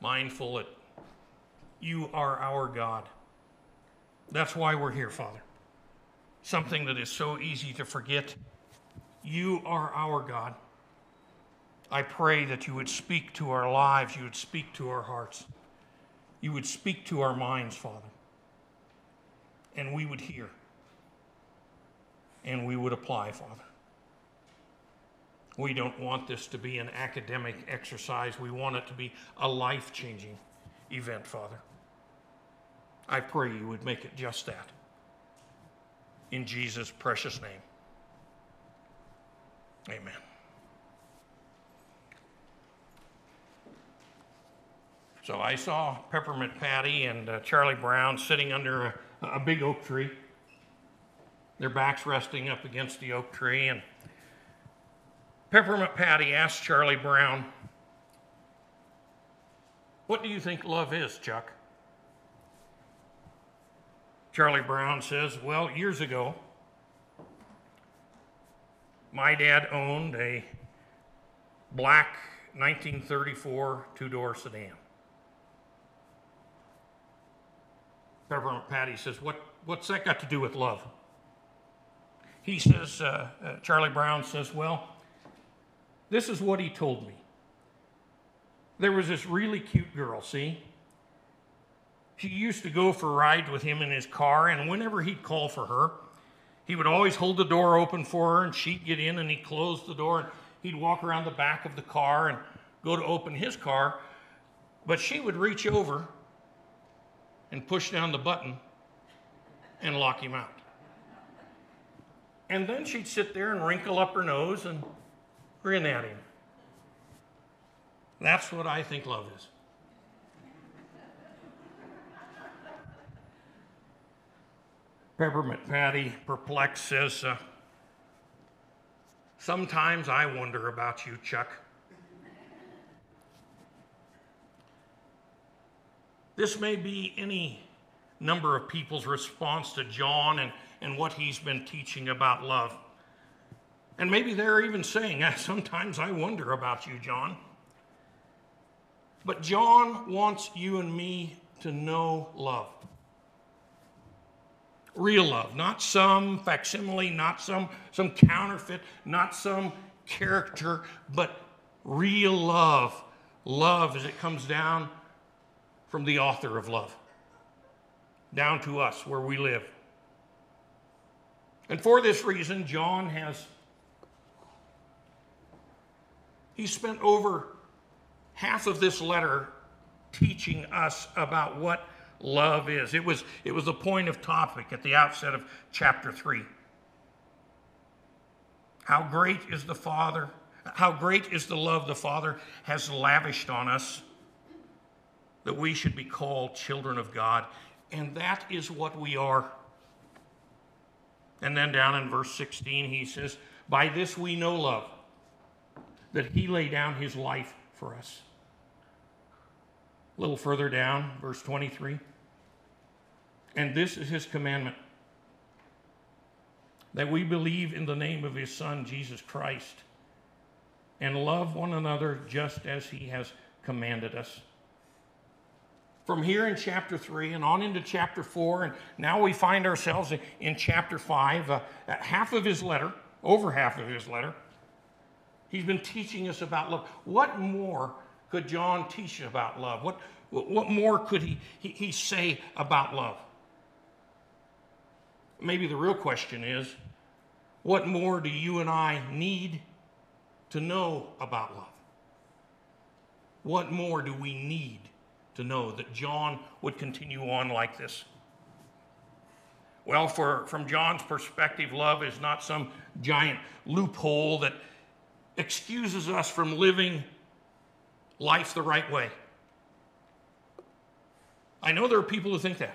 mindful that you are our God. That's why we're here, Father. Something that is so easy to forget. You are our God. I pray that you would speak to our lives, you would speak to our hearts, you would speak to our minds, Father, and we would hear and we would apply, Father. We don't want this to be an academic exercise. We want it to be a life changing event, Father. I pray you would make it just that. In Jesus' precious name. Amen. So I saw Peppermint Patty and uh, Charlie Brown sitting under a, a big oak tree. Their backs resting up against the oak tree. And Peppermint Patty asked Charlie Brown, What do you think love is, Chuck? Charlie Brown says, Well, years ago, my dad owned a black 1934 two door sedan. Peppermint Patty says, what, What's that got to do with love? He says, uh, uh, Charlie Brown says, Well, this is what he told me. There was this really cute girl, see? She used to go for rides with him in his car, and whenever he'd call for her, he would always hold the door open for her, and she'd get in, and he'd close the door, and he'd walk around the back of the car and go to open his car. But she would reach over and push down the button and lock him out. And then she'd sit there and wrinkle up her nose and grin at him. That's what I think love is. Peppermint Patty, perplexed, says, uh, Sometimes I wonder about you, Chuck. This may be any number of people's response to John and, and what he's been teaching about love. And maybe they're even saying, ah, Sometimes I wonder about you, John. But John wants you and me to know love. Real love, not some facsimile, not some, some counterfeit, not some character, but real love. Love as it comes down from the author of love, down to us where we live. And for this reason, John has he spent over half of this letter teaching us about what love is. It was, it was the point of topic at the outset of chapter 3. How great is the Father, how great is the love the Father has lavished on us that we should be called children of God. And that is what we are. And then down in verse 16, he says, By this we know love, that he laid down his life for us. A little further down, verse 23. And this is his commandment that we believe in the name of his Son, Jesus Christ, and love one another just as he has commanded us. From here in chapter 3 and on into chapter 4, and now we find ourselves in chapter 5, uh, half of his letter, over half of his letter, he's been teaching us about love. What more could John teach about love? What, what more could he, he, he say about love? Maybe the real question is what more do you and I need to know about love? What more do we need to know that John would continue on like this? Well, for, from John's perspective, love is not some giant loophole that excuses us from living life the right way. I know there are people who think that.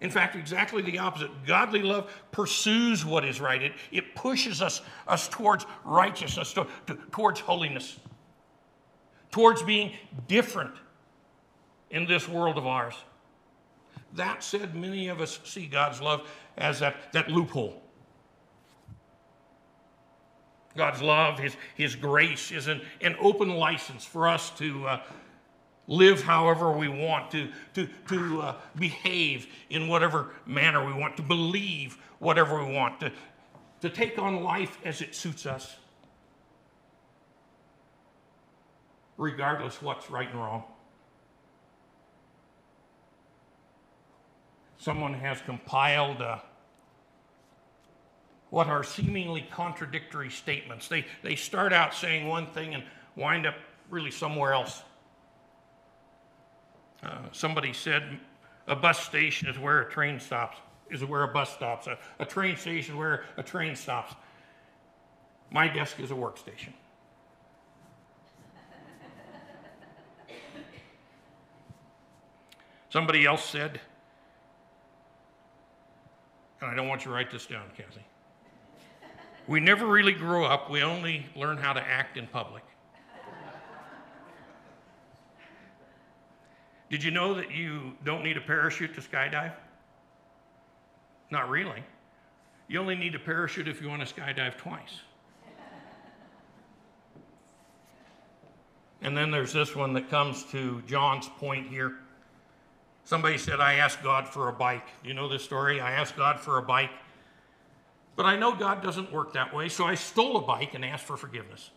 In fact, exactly the opposite. Godly love pursues what is right. It, it pushes us, us towards righteousness, to, to, towards holiness, towards being different in this world of ours. That said, many of us see God's love as that, that loophole. God's love, His, His grace is an, an open license for us to uh, live however we want, to, to, to uh, behave in whatever manner we want, to believe whatever we want, to, to take on life as it suits us, regardless what's right and wrong. Someone has compiled what are seemingly contradictory statements. They, they start out saying one thing and wind up really somewhere else. Uh, somebody said a bus station is where a train stops, is where a bus stops. A, a train station is where a train stops. My desk is a workstation. Somebody else said, and I don't want you to write this down, Kathy. We never really grow up, we only learn how to act in public. Did you know that you don't need a parachute to skydive? Not really. You only need a parachute if you want to skydive twice. And then there's this one that comes to John's point here. Somebody said, I asked God for a bike. You know this story? I asked God for a bike. But I know God doesn't work that way, so I stole a bike and asked for forgiveness.